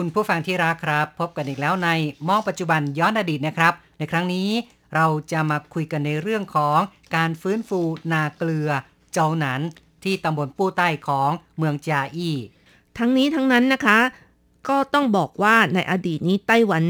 คุณผู้ฟังที่รักครับ พบกันอีกแล้วในมองปัจจุบันย้อนอดีตนะครับ ในครั้งนี้เราจะมาคุยกันในเรื่องของการฟื้นฟูนาเกลือ เจ้าหนันที่ตำบลปู้ใต้ของเมืองจาอี้ ทั้งนี้ทั้งนั้นนะคะ ก็ต้องบอกว่าในอดีตนี้ไต้หวัน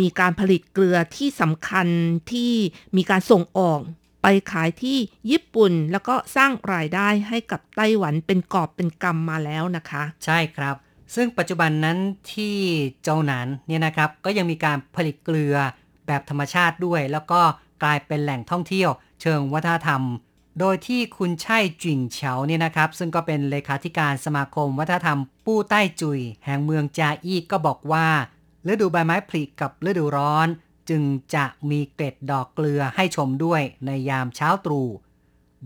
มีการผลิตเกลือที่สำคัญที่มีการส่งออกไปขายที่ญี่ปุ่นแล้วก็สร้างรายได้ให้กับไต้หวันเป็นกอบเป็นกำมาแล้วนะคะ ใช่ครับ ซึ่งปัจจุบันนั้นที่เจ้าหนานเนี่ยนะครับก็ยังมีการผลิตเกลือแบบธรรมชาติด้วย แล้วก็กลายเป็นแหล่งท่องเที่ยว เชิงวัฒนธรรม โดยที่คุณช่จิ่งเฉาเนี่ยนะครับ ซึ่งก็เป็นเลขาธิการสมาคมวัฒนธรรม ปู้ใต้จุย แห่งเมืองจาอี้ก็บอกว่าฤดูใบไม้ผลิกับฤดูร้อน จึงจะมีเกล็ดดอกเกลือให้ชมด้วยในยามเช้าตรู่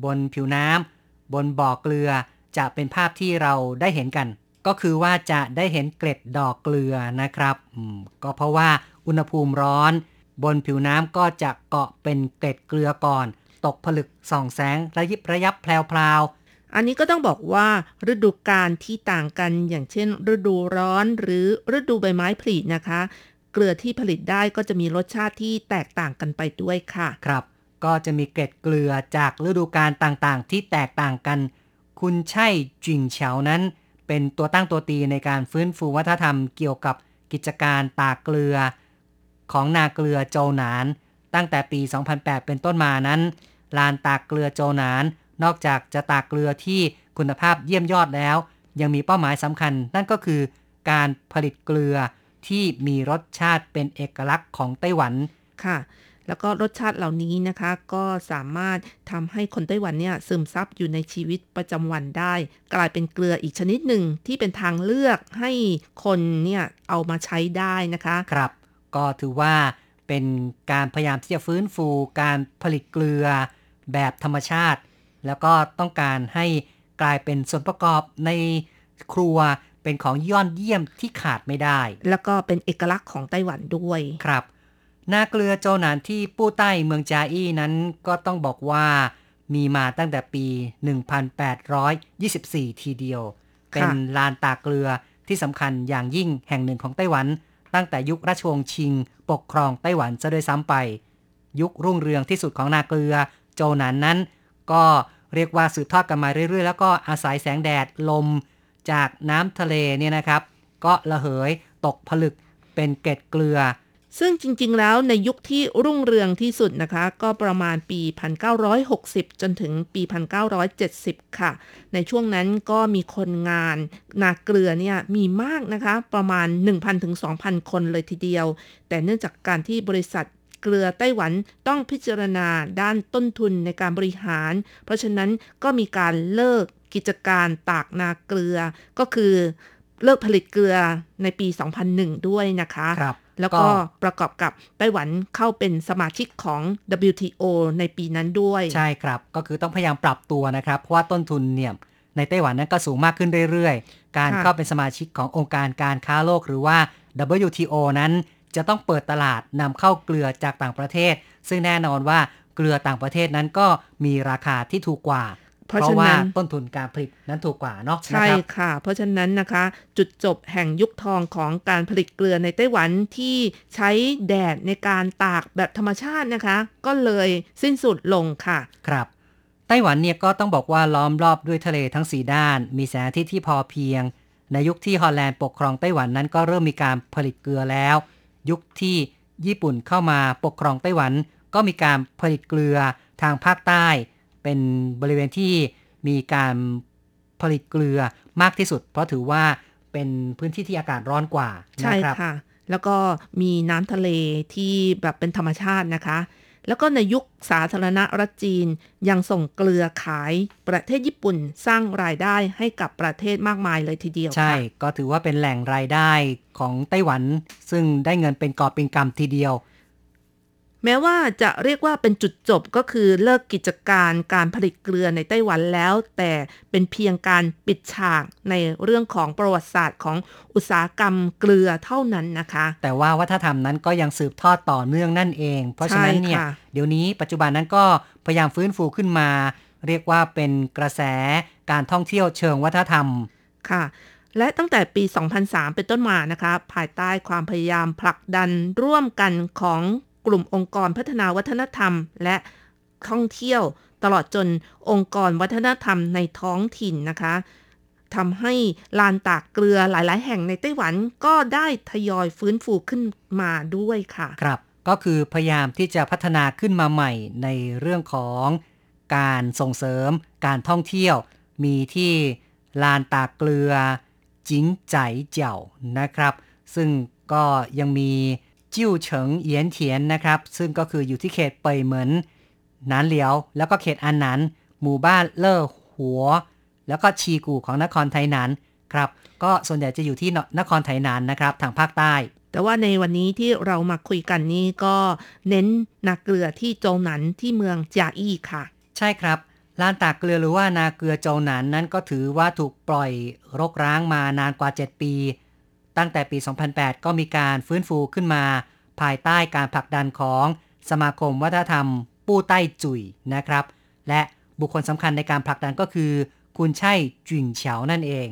บนผิวน้ำบนบ่อเกลือจะเป็นภาพที่เราได้เห็นกัน ก็คือว่าจะได้เห็นเกล็ดดอกเกลือนะครับอืมก็เพราะว่าอุณหภูมิร้อน บนผิวน้ำก็จะเกาะเป็นเกล็ดเกลือก่อน ตกผลึกส่องแสงระยิบระยับแพรวอันนี้ก็ต้องบอกว่าฤดูกาลที่ต่างกันอย่างเช่น ฤดูร้อนหรือฤดูใบไม้ผลินะคะ เกลือที่ผลิตได้ก็จะมีรสชาติที่แตกต่างกันไปด้วยค่ะๆครับ ก็จะมีเกล็ดเกลือจากฤดูกาลต่างๆ ที่แตกต่างกัน คุณใช่จิงเฉานั้น เป็นตัวตั้งตัวตีในการฟื้นฟูวัฒนธรรมเกี่ยวกับกิจการตากเกลือ ของนาเกลือโจหนาน ตั้งแต่ปี 2008 เป็นต้นมานั้น ลานตากเกลือโจหนาน นอกจากจะตากเกลือที่คุณภาพเยี่ยมยอดแล้ว ยังมีเป้าหมายสำคัญ นั่นก็คือการผลิตเกลือที่มีรสชาติเป็นเอกลักษณ์ของไต้หวันค่ะ แล้วก็รสชาติเหล่านี้นะคะก็สามารถทำให้คนไต้หวันเนี่ยซึมซับอยู่ในชีวิตประจำวันได้ กลายเป็นเกลืออีกชนิดหนึ่งที่เป็นทางเลือกให้คนเนี่ยเอามาใช้ได้นะคะครับ ก็ถือว่าเป็นการพยายามที่จะฟื้นฟูการผลิตเกลือแบบธรรมชาติ แล้วก็ต้องการให้กลายเป็นส่วนประกอบในครัวเป็นของยอดเยี่ยมที่ขาดไม่ได้ แล้วก็เป็นเอกลักษณ์ของไต้หวันด้วยครับ นาเกลือโจหนานที่ปู้ใต้เมืองจาอี้นั้นก็ต้องบอกว่ามีมาตั้งแต่ปี 1824 ทีเดียว เป็นลานตากเกลือที่สำคัญอย่างยิ่งแห่งหนึ่งของไต้หวัน ตั้งแต่ยุคราชวงศ์ชิง ปกครองไต้หวันซะด้วยซ้ำไป ยุครุ่งเรืองที่สุดของนาเกลือ โจหนานนั้น ก็เรียกว่าสืบทอดกันมาเรื่อยๆ แล้วก็อาศัยแสงแดดลม จากน้ำทะเลเนี่ยนะครับ ก็ระเหยตกผลึกเป็นเกล็ดเกลือ ซึ่งจริงๆ แล้วในยุคที่รุ่งเรืองที่สุดนะคะ ก็ประมาณปี 1960 จนถึงปี 1970 ค่ะ ในช่วงนั้นก็มีคนงานนาเกลือเนี่ยมีมากนะคะ ประมาณ 1,000ถึง2,000 คนเลยทีเดียว แต่เนื่องจากการที่บริษัทเกลือไต้หวันต้องพิจารณาด้านต้นทุนในการบริหาร เพราะฉะนั้นก็มีการเลิกกิจการตากนาเกลือ ก็คือเลิกผลิตเกลือในปี 2001 ด้วยนะคะครับ แล้วก็ประกอบกับไต้หวันเข้าเป็นสมาชิกของ WTO ในปีนั้นด้วย ใช่ครับ ก็คือต้องพยายามปรับตัวนะครับ เพราะว่าต้นทุนเนี่ยในไต้หวันนั้นก็สูงมากขึ้นเรื่อยๆ การค่ะเข้าเป็นสมาชิกขององค์การการค้าโลกหรือว่า WTO นั้นจะต้องเปิดตลาดนำเข้าเกลือจากต่างประเทศ ซึ่งแน่นอนว่าเกลือต่างประเทศนั้นก็มีราคาที่ถูกกว่า เพราะฉะว่านั้นต้นทุนการผลิตนั้นถูกกว่าเนาะใช่นะครับค่ะ เพราะฉะนั้นนะคะ จุดจบแห่งยุคทองของการผลิตเกลือในไต้หวันที่ใช้แดดในการตากแบบธรรมชาตินะคะ ก็เลยสิ้นสุดลงค่ะ ครับไต้หวันเนี่ยก็ต้องบอกว่าล้อมรอบด้วยทะเลทั้งสีด้าน มีแสงอาทิตย์ที่พอเพียง ในยุคที่ฮอลแลนด์ปกครองไต้หวันนั้นก็เริ่มมีการผลิตเกลือแล้ว ยุคที่ญี่ปุ่นเข้ามาปกครองไต้หวัน ก็มีการผลิตเกลือทางภาคใต้ เป็นบริเวณที่มีการผลิตเกลือมากที่สุด เพราะถือว่าเป็นพื้นที่ที่อากาศร้อนกว่าใช่นะครับค่ะ แล้วก็มีน้ำทะเลที่แบบเป็นธรรมชาตินะคะ แล้วก็ในยุคสาธารณรัฐจีนยังส่งเกลือขายประเทศญี่ปุ่นสร้างรายได้ให้กับประเทศมากมายเลยทีเดียวใช่ค่ะก็ถือว่าเป็นแหล่งรายได้ของไต้หวัน ซึ่งได้เงินเป็นกอบเป็นกำทีเดียว แม้ว่าจะเรียกว่าเป็นจุดจบก็คือเลิกกิจการการผลิตเกลือในไต้หวันแล้ว แต่เป็นเพียงการปิดฉากในเรื่องของประวัติศาสตร์ของอุตสาหกรรมเกลือเท่านั้นนะคะ แต่ว่าวัฒนธรรมนั้นก็ยังสืบทอดต่อเนื่องนั่นเอง เพราะฉะนั้นเนี่ยเดี๋ยวนี้ปัจจุบันนั้นก็พยายามฟื้นฟูขึ้นมา เรียกว่าเป็นกระแสการท่องเที่ยวเชิงวัฒนธรรมค่ะและตั้งแต่ปี 2003 เป็นต้นมานะคะ ภายใต้ความพยายามผลักดันร่วมกันของ กลุ่มองค์กรพัฒนาวัฒนธรรม และท่องเที่ยว ตลอดจนองค์กรวัฒนธรรมในท้องถิ่นนะคะทำให้ลานตากเกลือหลาย ๆ แห่งในไต้หวันก็ได้ทยอยฟื้นฟูขึ้นมาด้วยค่ะ ครับ ก็คือพยายามที่จะพัฒนาขึ้นมาใหม่ในเรื่องของการส่งเสริมการท่องเที่ยว มีที่ลานตากเกลือจิงใจเจียวนะครับ ซึ่งก็ยังมี จิ้วเฉิงเอียนเทียนนะครับ ซึ่งก็คืออยู่ที่เขตเปยเหมินหนานเหลียว แล้วก็เขตอันหนันหมู่บ้านเล่อหัว แล้วก็ชีกูของนครไทยหนานครับก็ส่วนใหญ่จะอยู่ที่นครไทยหนานนะครับ ทางภาคใต้ แต่ว่าในวันนี้ที่เรามาคุยกันนี้ก็เน้นนาเกลือที่โจวหนันที่เมืองจาอี้ค่ะ ใช่ครับลานตากเกลือหรือว่านาเกลือโจวหนานนั้นก็ถือว่าถูกปล่อยรกร้างมานานกว่า 7 ปี ตั้งแต่ปี 2008 ก็มีการฟื้นฟูขึ้นมา ภายใต้การผลักดันของสมาคมวัฒนธรรม ปู้ใต้จุ๋ยนะครับ และบุคคลสำคัญในการผลักดันก็คือ คุณใช่จุ่งเฉานั่นเอง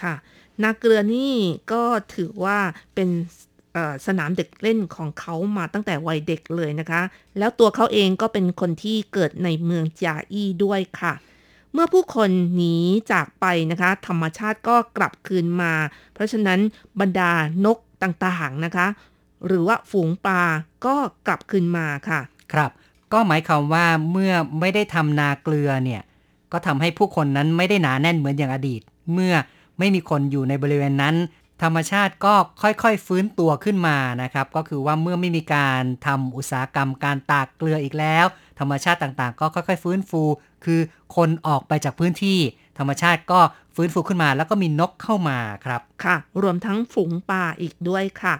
ค่ะ นาเกลือนี่ก็ถือว่าเป็นสนามเด็กเล่นของเขามาตั้งแต่วัยเด็กเลยนะคะ แล้วตัวเขาเองก็เป็นคนที่เกิดในเมืองจาอี้ด้วยค่ะ เมื่อผู้คนหนีจากไปนะคะ ธรรมชาติก็กลับคืนมา เพราะฉะนั้นบรรดานกต่างๆนะคะ หรือว่าฝูงปลาก็กลับคืนมาค่ะ ครับ ก็หมายความว่าเมื่อไม่ได้ทำนาเกลือเนี่ย ก็ทำให้ผู้คนนั้นไม่ได้หนาแน่นเหมือนอย่างอดีต เมื่อไม่มีคนอยู่ในบริเวณนั้น ธรรมชาติก็ค่อยๆฟื้นตัวขึ้นมานะครับ ก็คือว่าเมื่อไม่มีการทำอุตสาหกรรมการตากเกลืออีกแล้ว ธรรมชาติต่างๆ ก็ค่อยๆ ฟื้นฟู คือคนออกไปจากพื้นที่ธรรมชาติก็ฟื้นฟูขึ้นมาแล้วก็มีนกเข้ามาครับ ค่ะ รวมทั้งฝูงปลาอีกด้วยค่ะ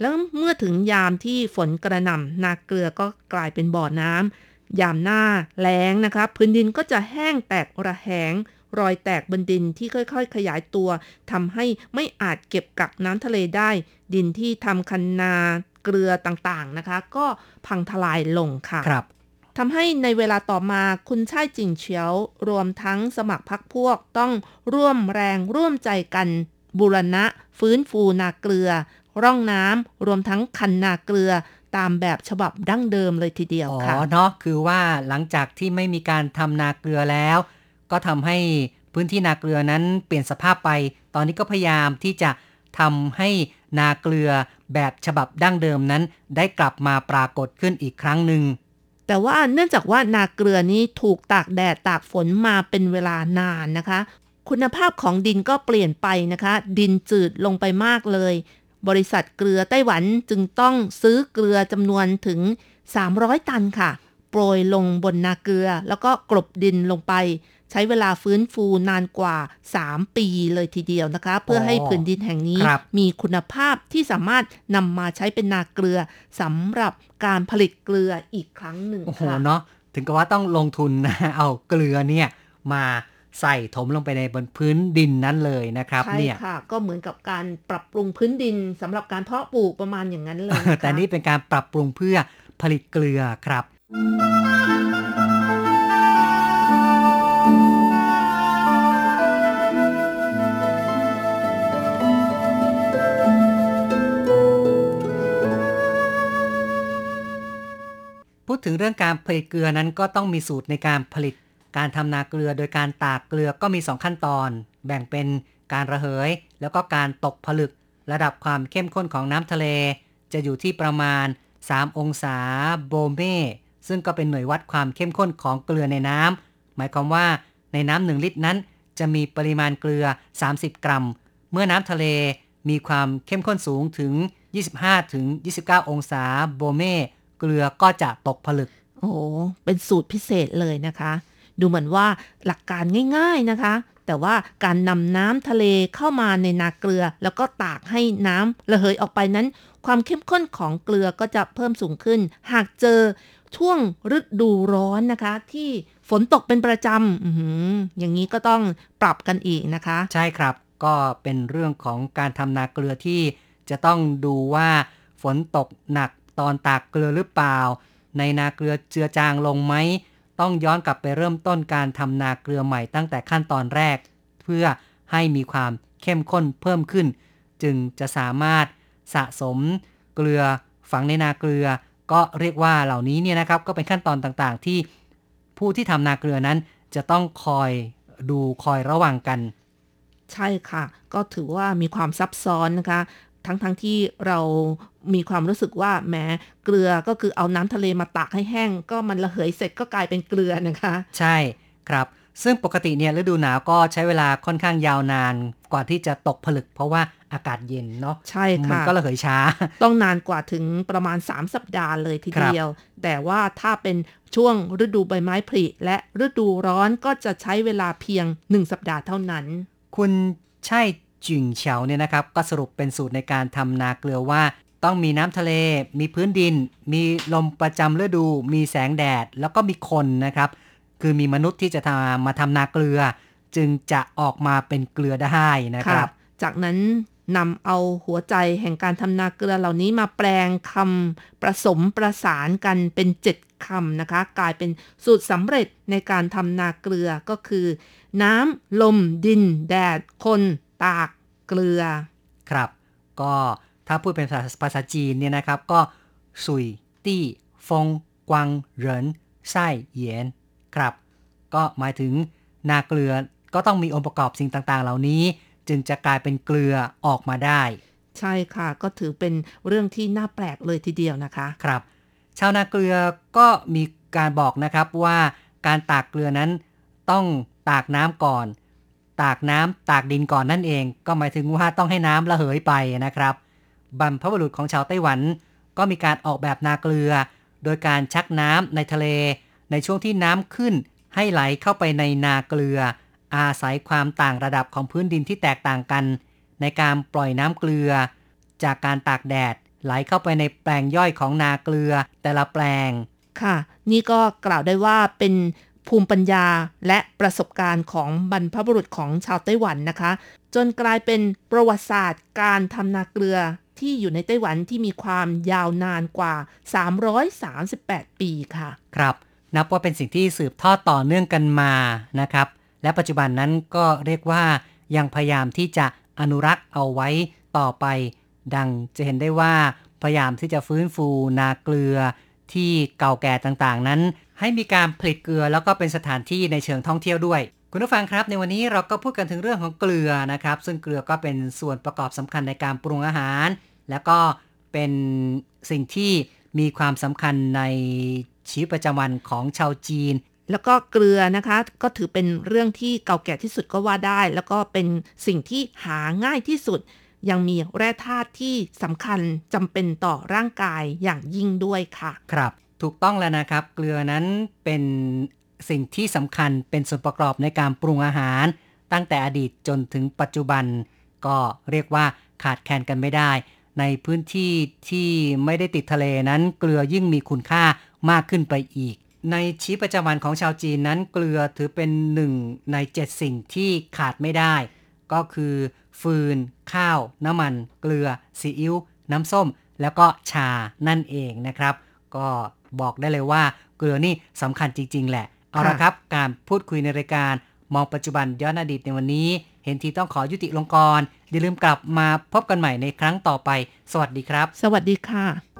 แล้วเมื่อถึงยามที่ฝนกระหน่ำนาเกลือก็กลายเป็นบ่อน้ำยามหน้าแล้งนะคะพื้นดินก็จะแห้งแตกระแหง รอยแตกบนดินที่ค่อย ๆ ขยายตัวทำให้ไม่อาจเก็บกักน้ำทะเลได้ ดินที่ทำคันนาเกลือต่างๆนะคะ ก็พังทลายลงค่ะครับ ทำให้ในเวลาต่อมาคุณช่ายจิงเฉียว รวมทั้งสมัครพักพวกต้องร่วมแรงร่วมใจกัน บูรณะ ฟื้นฟูนาเกลือ ร่องน้ำรวมทั้งคันนาเกลือตามแบบฉบับดั้งเดิมเลยทีเดียวค่ะ อ๋อเนาะคือว่าหลังจากที่ไม่มีการทำนาเกลือแล้ว ก็ทำให้พื้นที่นาเกลือนั้นเปลี่ยนสภาพไป ตอนนี้ก็พยายามที่จะทำให้นาเกลือแบบฉบับดั้งเดิมนั้น ได้กลับมาปรากฏขึ้นอีกครั้งหนึ่ง แต่ว่าเนื่องจากว่านาเกลือนี้ถูกตากแดดตากฝนมาเป็นเวลานานนะคะ คุณภาพของดินก็เปลี่ยนไปนะคะ ดินจืดลงไปมากเลย บริษัทเกลือไต้หวันจึงต้องซื้อเกลือจำนวนถึง 300 ตันค่ะ โปรยลงบนนาเกลือ แล้วก็กลบดินลงไป ใช้เวลาฟื้นฟูนานกว่า 3 ปีเลยทีเดียวนะคะ เพื่อให้พื้นดินแห่งนี้ครับมีคุณภาพที่สามารถนำมาใช้เป็นนาเกลือสำหรับการผลิตเกลืออีกครั้งหนึ่งโอ้โหค่ะเนาะถึงกับว่าต้องลงทุนนะเอาเกลือเนี่ยมาใส่ถมลงไปในบนพื้นดินนั้นเลยนะครับใช่เนี่ยค่ะ ก็เหมือนกับการปรับปรุงพื้นดินสำหรับการเพาะปลูกประมาณอย่างนั้นเลยนะคะแต่นี่เป็นการปรับปรุงเพื่อผลิตเกลือครับ ถึงเรื่องการผลิตเกลือนั้นก็ต้องมีสูตรในการผลิต การทำนาเกลือโดยการตากเกลือก็มี 2 ขั้นตอน แบ่งเป็นการระเหย แล้วก็การตกผลึก ระดับความเข้มข้นของน้ำทะเล จะอยู่ที่ประมาณ 3 องศาโบเม่ซึ่งก็เป็นหน่วยวัดความเข้มข้นของเกลือในน้ำหมายความว่าในน้ำหนึ่งลิตรนั้น จะมีปริมาณเกลือ 30 กรัม เมื่อน้ำทะเลมีความเข้มข้นสูงถึง 25-29 องศาโบเม่ เกลือก็จะตกผลึก โอ้โหเป็นสูตรพิเศษเลยนะคะ ดูเหมือนว่าหลักการง่าย ๆนะคะ แต่ว่าการนำน้ำทะเลเข้ามาในนาเกลือ แล้วก็ตากให้น้ำระเหยออกไปนั้น ความเข้มข้นของเกลือก็จะเพิ่มสูงขึ้น หากเจอช่วงฤดูร้อนนะคะ ที่ฝนตกเป็นประจำอื้อหืออย่างนี้ก็ต้องปรับกันอีกนะคะ ใช่ครับก็เป็นเรื่องของการทำนาเกลือที่จะต้องดูว่าฝนตกหนัก ตอนตากเกลือหรือเปล่า ในนาเกลือเจือจางลงไหม ต้องย้อนกลับไปเริ่มต้นการทำนาเกลือใหม่ตั้งแต่ขั้นตอนแรก เพื่อให้มีความเข้มข้นเพิ่มขึ้น จึงจะสามารถสะสมเกลือฝังในนาเกลือ ก็เรียกว่าเหล่านี้เนี่ยนะครับก็เป็นขั้นตอนต่างๆ ที่ผู้ที่ทำนาเกลือนั้นจะต้องคอยดูคอยระวังกัน ใช่ค่ะ ก็ถือว่ามีความซับซ้อนนะคะ ทั้งๆทที่เรามีความรู้สึกว่าแหมเกลือก็คือเอาน้ำทะเลมาตากให้แห้ง ก็มันระเหยเสร็จก็กลายเป็นเกลือนะคะ ใช่ครับ ซึ่งปกติเนี่ยฤดูหนาวก็ใช้เวลาค่อนข้างยาวนานกว่าที่จะตกผลึก เพราะว่าอากาศเย็นเนาะใช่มันค่ะก็ระเหยช้า ต้องนานกว่าถึงประมาณ 3 สัปดาห์เลยทีครับเดียว แต่ว่าถ้าเป็นช่วงฤดูใบไม้ผลิและฤดูร้อนก็จะใช้เวลาเพียง 1 สัปดาห์เท่านั้น คุณใช่ จิงเฉาเนี่ยนะครับก็สรุปเป็นสูตรในการทำนาเกลือว่า ต้องมีน้ำทะเล มีพื้นดิน มีลมประจำฤดู มีแสงแดด แล้วก็มีคนนะครับ คือมีมนุษย์ที่จะทำมาทำนาเกลือ จึงจะออกมาเป็นเกลือได้นะครับ จากนั้นนำเอาหัวใจแห่งการทำนาเกลือเหล่านี้มาแปลงคำประสมประสานกันเป็นเจ็ดคำนะคะ กลายเป็นสูตรสำเร็จในการทำนาเกลือก็คือ น้ำลม ดิน แดด คน ตากเกลือ ครับ ก็ถ้าพูดเป็นภาษาภาษาจีนเนี่ยนะครับ ก็สุยตี้ฟงกวางเหรินไส้เหยียนครับ ก็หมายถึงนาเกลือก็ต้องมีองค์ประกอบสิ่งต่างๆ เหล่านี้ จึงจะกลายเป็นเกลือออกมาได้ ใช่ค่ะ ก็ถือเป็นเรื่องที่น่าแปลกเลยทีเดียวนะคะ ครับ ชาวนาเกลือก็มีการบอกนะครับว่าการตากเกลือนั้นต้องตากน้ำก่อน ตากน้ำตากดินก่อนนั่นเอง ก็หมายถึงว่าต้องให้น้ำระเหยไปนะครับ บรรพบุรุษของชาวไต้หวัน ก็มีการออกแบบนาเกลือ โดยการชักน้ำในทะเล ในช่วงที่น้ำขึ้น ให้ไหลเข้าไปในนาเกลือ อาศัยความต่างระดับของพื้นดินที่แตกต่างกัน ในการปล่อยน้ำเกลือ จากการตากแดดไหลเข้าไปในแปลงย่อยของนาเกลือแต่ละแปลงค่ะ นี่ก็กล่าวได้ว่าเป็น ภูมิปัญญาและประสบการณ์ของบรรพบุรุษของชาวไต้หวันนะคะ จนกลายเป็นประวัติศาสตร์การทำนาเกลือที่อยู่ในไต้หวันที่มีความยาวนานกว่า 338 ปีค่ะ ครับ นับว่าเป็นสิ่งที่สืบทอดต่อเนื่องกันมานะครับ และปัจจุบันนั้นก็เรียกว่ายังพยายามที่จะอนุรักษ์เอาไว้ต่อไป ดังจะเห็นได้ว่าพยายามที่จะฟื้นฟูนาเกลือที่เก่าแก่ต่างๆนั้น ให้มีการผลิตเกลือแล้วก็เป็นสถานที่ในเชิงท่องเที่ยวด้วย คุณผู้ฟังครับในวันนี้เราก็พูดกันถึงเรื่องของเกลือนะครับ ซึ่งเกลือก็เป็นส่วนประกอบสำคัญในการปรุงอาหาร แล้วก็เป็นสิ่งที่มีความสำคัญในชีวิตประจำวันของชาวจีนแล้วก็เกลือนะคะ ก็ถือเป็นเรื่องที่เก่าแก่ที่สุดก็ว่าได้ แล้วก็เป็นสิ่งที่หาง่ายที่สุด ยังมีแร่ธาตุที่สำคัญจำเป็นต่อร่างกายอย่างยิ่งด้วยค่ะ ครับ ถูกต้องแล้วนะครับ เกลือนั้นเป็นสิ่งที่สำคัญเป็นส่วนประกอบในการปรุงอาหาร ตั้งแต่อดีตจนถึงปัจจุบัน ก็เรียกว่าขาดแคลนกันไม่ได้ ในพื้นที่ที่ไม่ได้ติดทะเลนั้น เกลือยิ่งมีคุณค่ามากขึ้นไปอีก ในชีวิตประจำวันของชาวจีนนั้น เกลือถือเป็นหนึ่งในเจ็ดสิ่งที่ขาดไม่ได้ ก็คือ ฟืน ข้าว น้ำมัน เกลือซีอิ๊วน้ำส้ม แล้วก็ชานั่นเองนะครับ ก็ บอกได้เลยว่าเกลือนี่สำคัญจริง ๆ แหละ เอาละครับ การพูดคุยในรายการ มองปัจจุบันย้อนอดีตในวันนี้ เห็นทีต้องขอยุติลงกรอย่าลืมกลับมาพบกันใหม่ในครั้งต่อไป สวัสดีครับ สวัสดีค่ะ